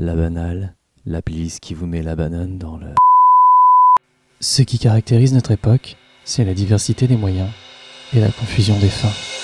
la banale, la playlist qui vous met la banane dans le... Ce qui caractérise notre époque, c'est la diversité des moyens et la confusion des fins.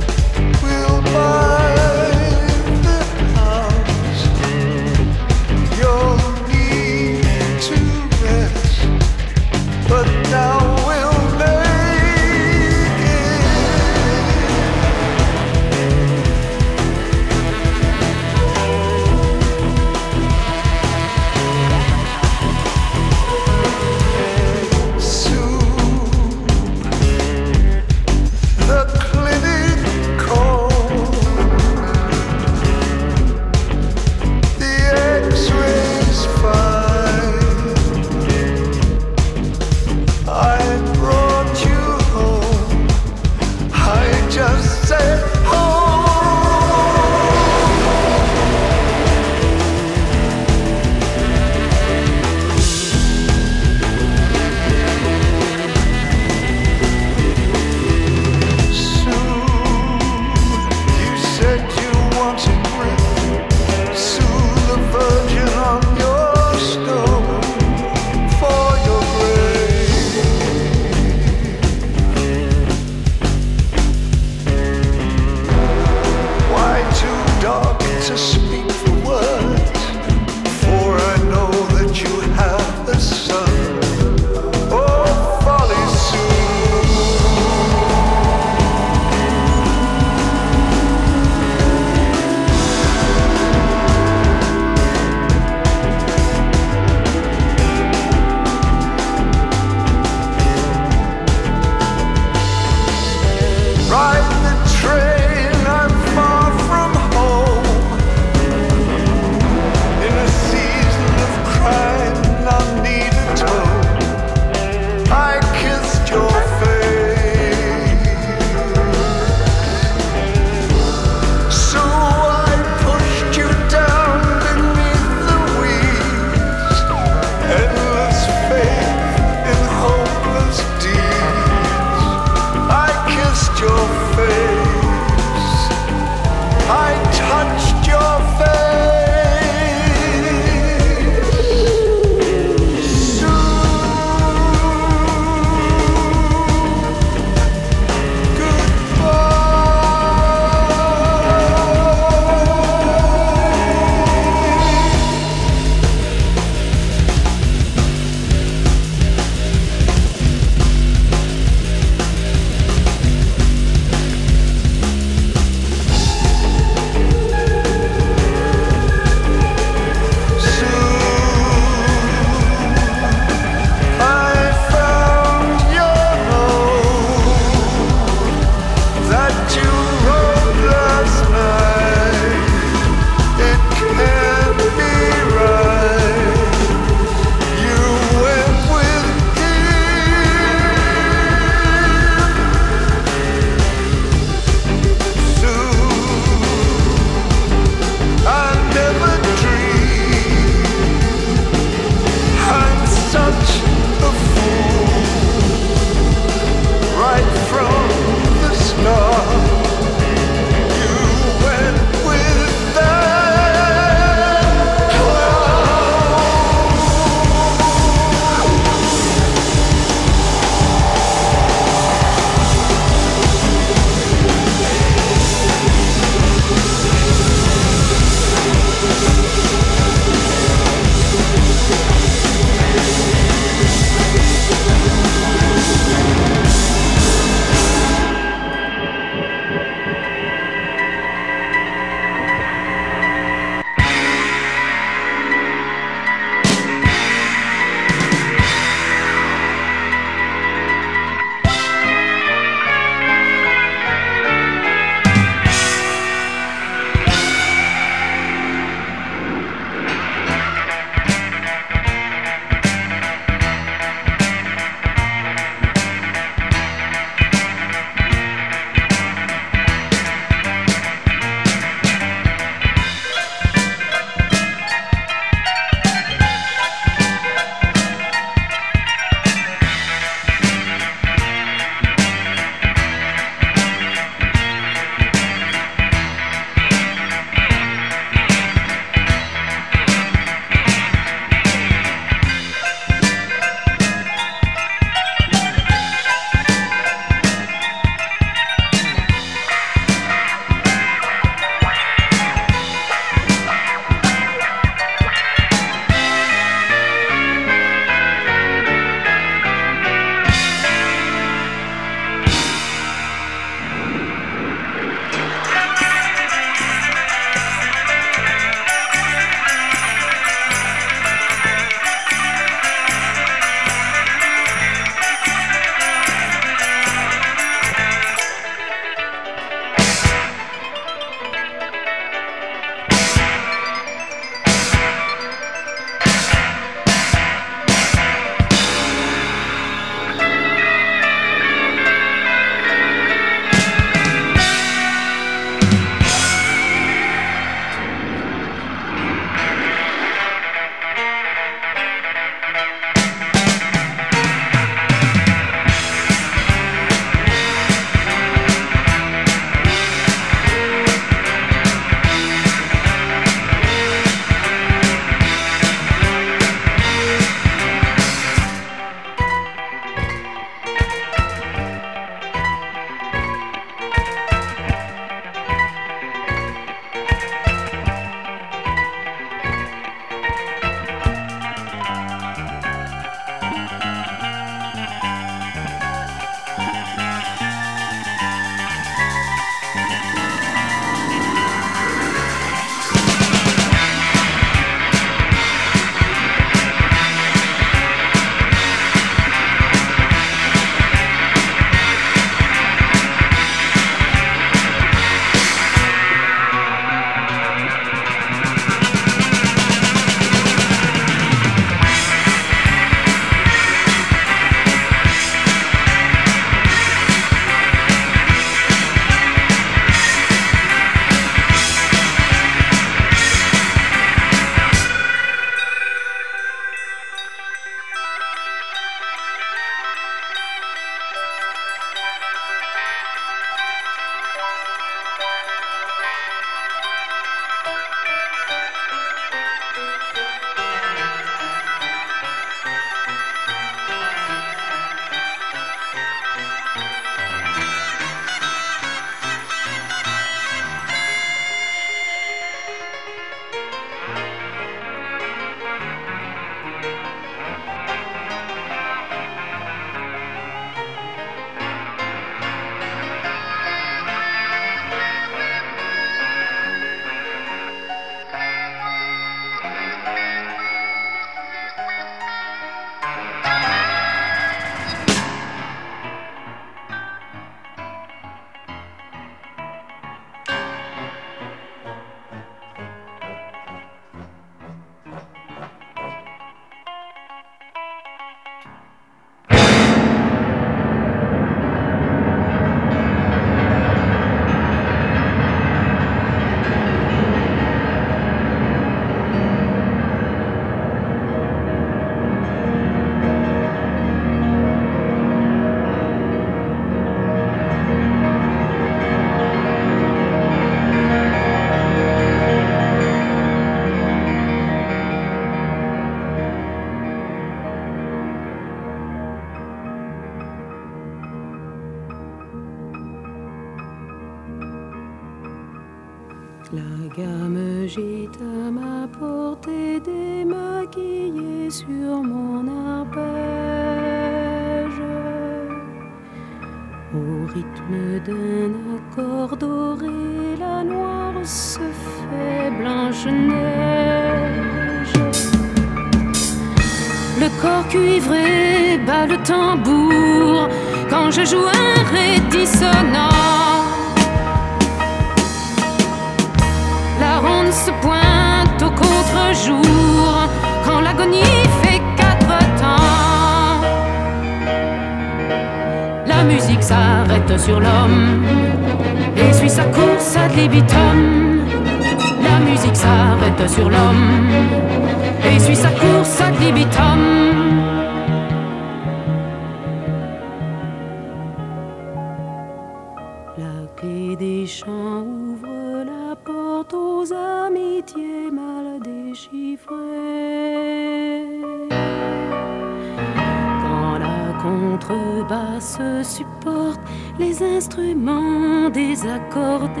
instrument désaccordé.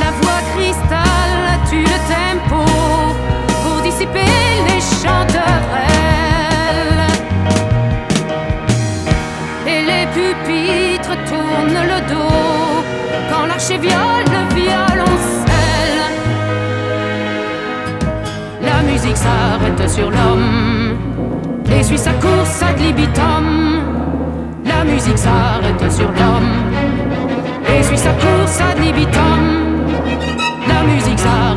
La voix cristal tue le tempo pour dissiper les chanterelles. Et les pupitres tournent le dos quand l'archer viole le violoncelle. La musique s'arrête sur l'homme et suit sa course ad libitum. La musique s'arrête sur l'homme et suit sa course ad libitum. La musique s'arrête.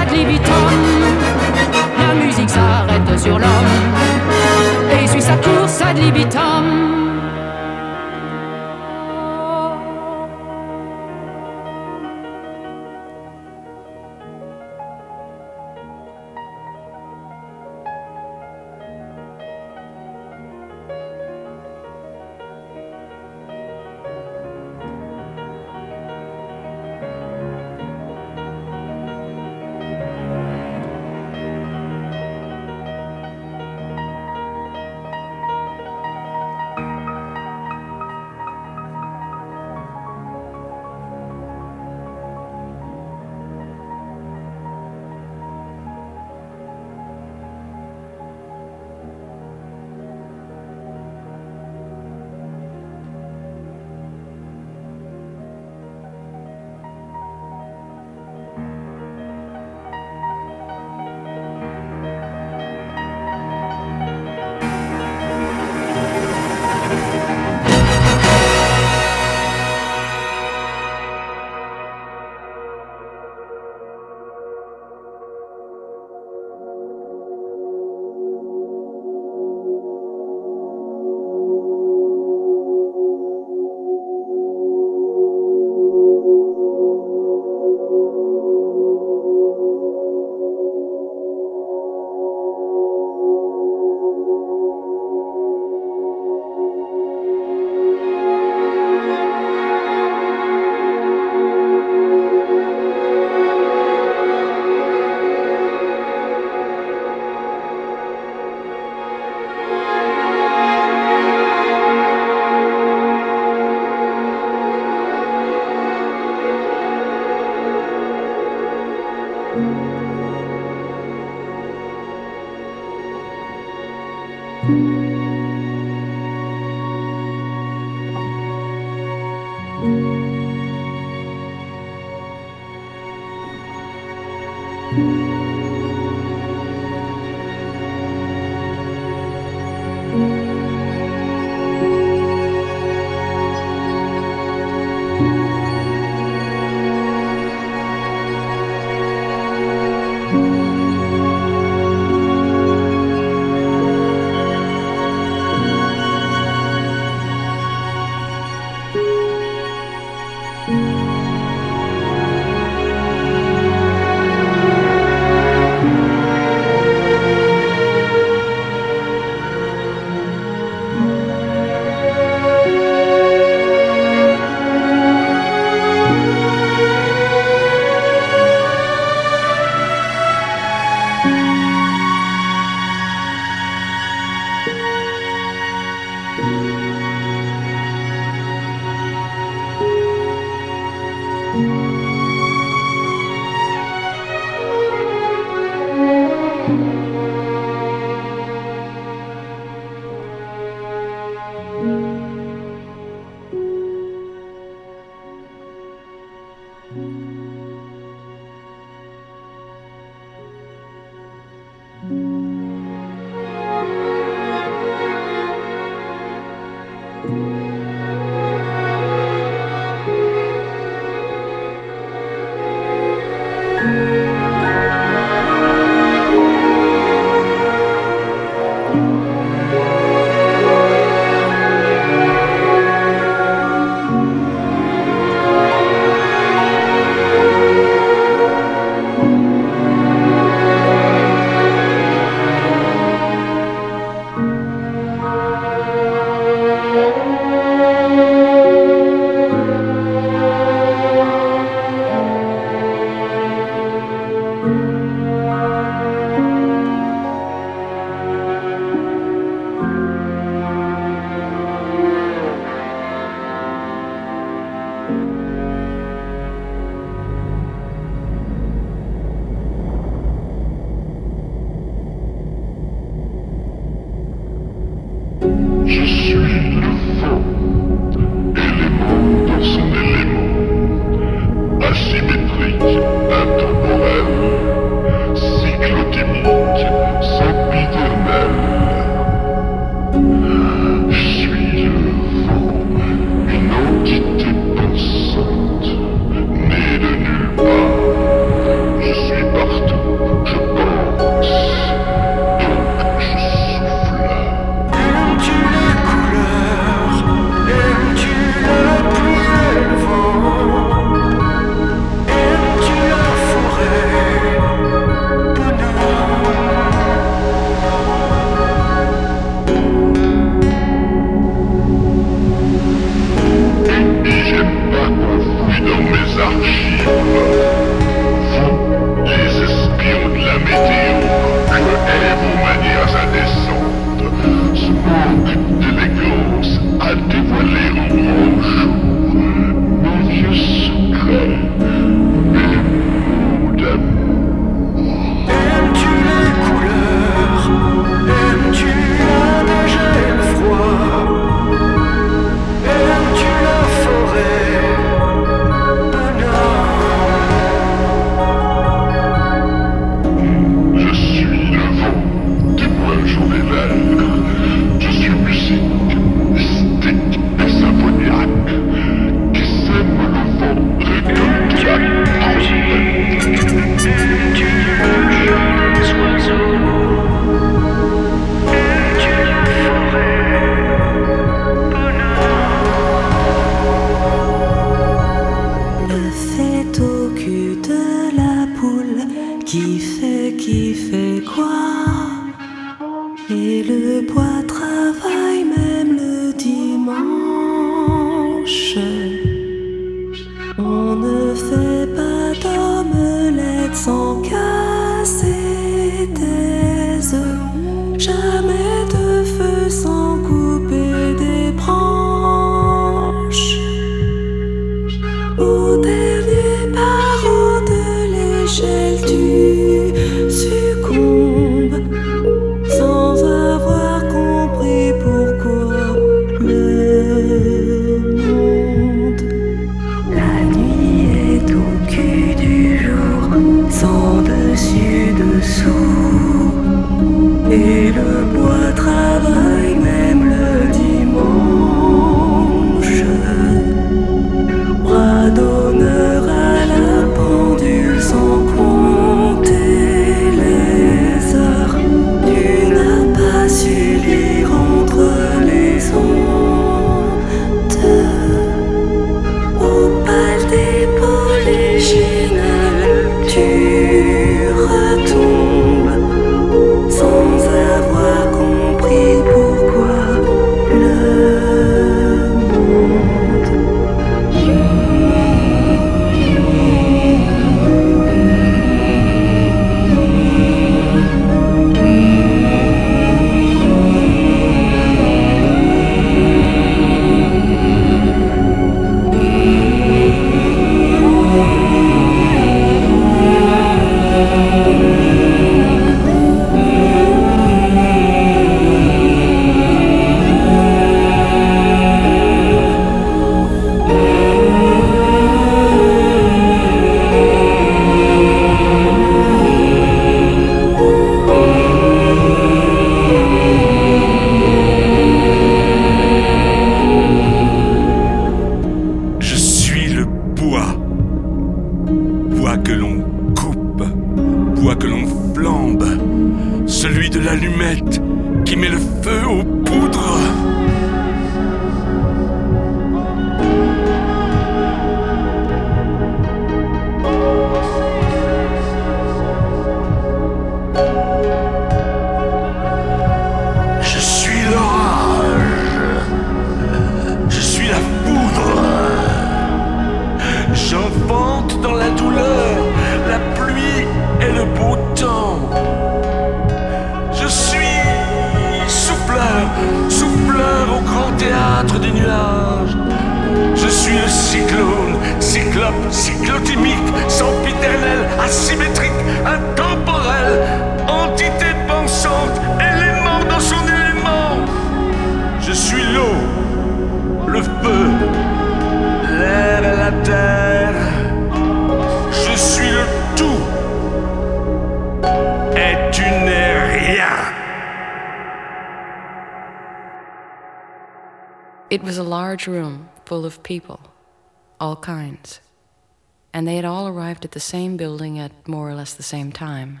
The same building at more or less the same time,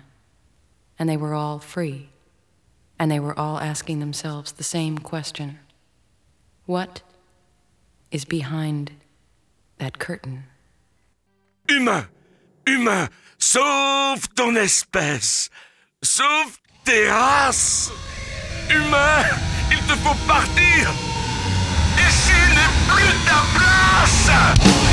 and they were all free, and they were all asking themselves the same question What is behind that curtain? Humain, humain, sauve ton espèce, sauve tes races. Humain, il te faut partir. Ici n'est plus ta place.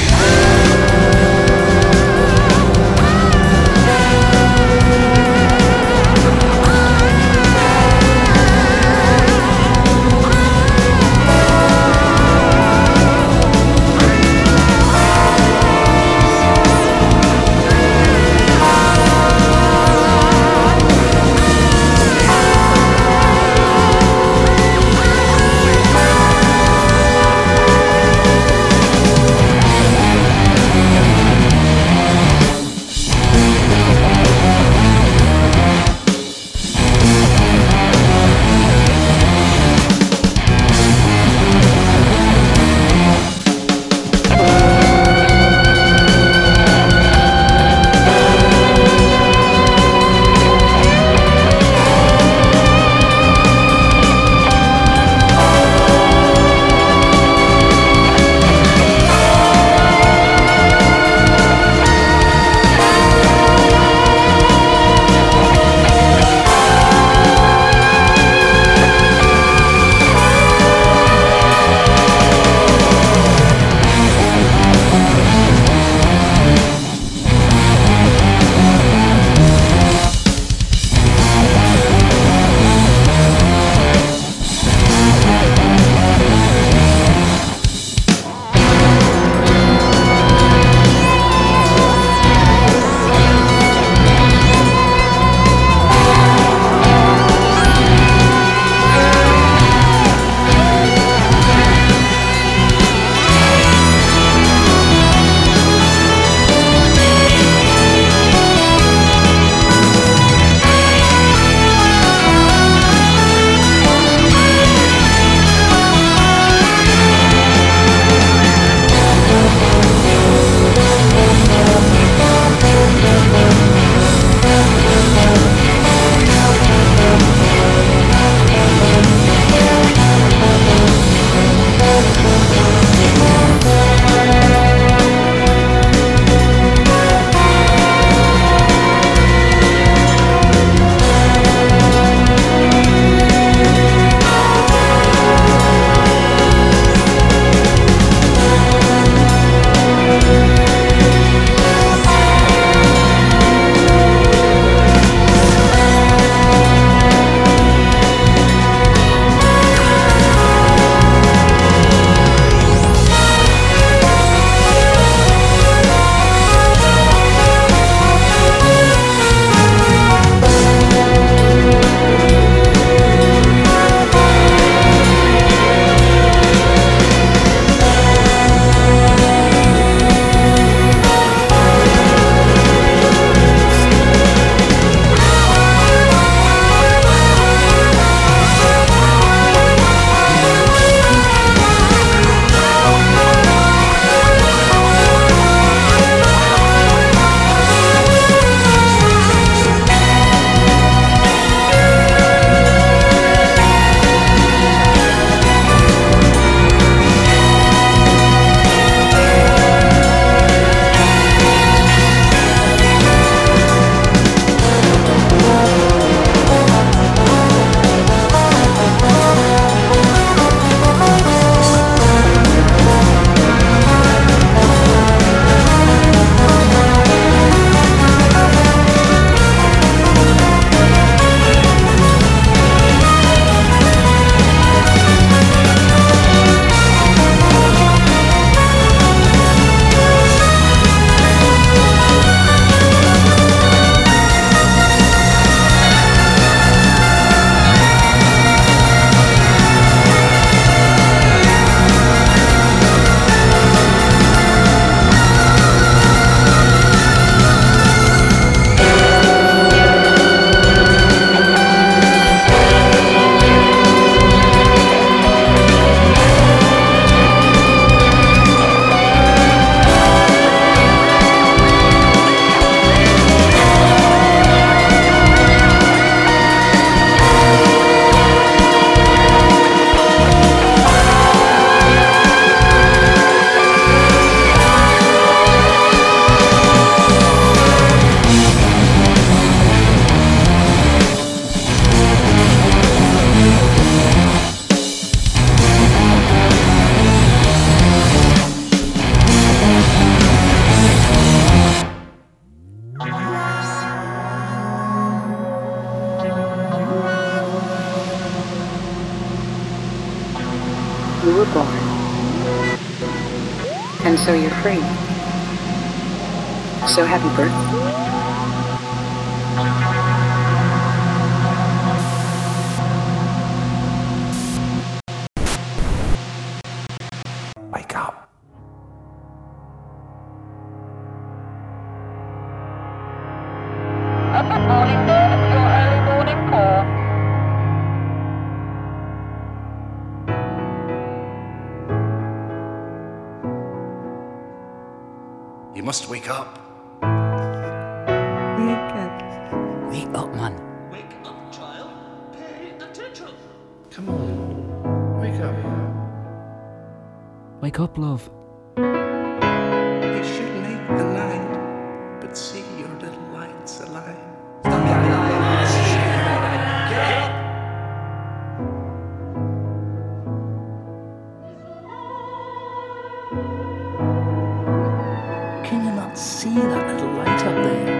See that little light up there?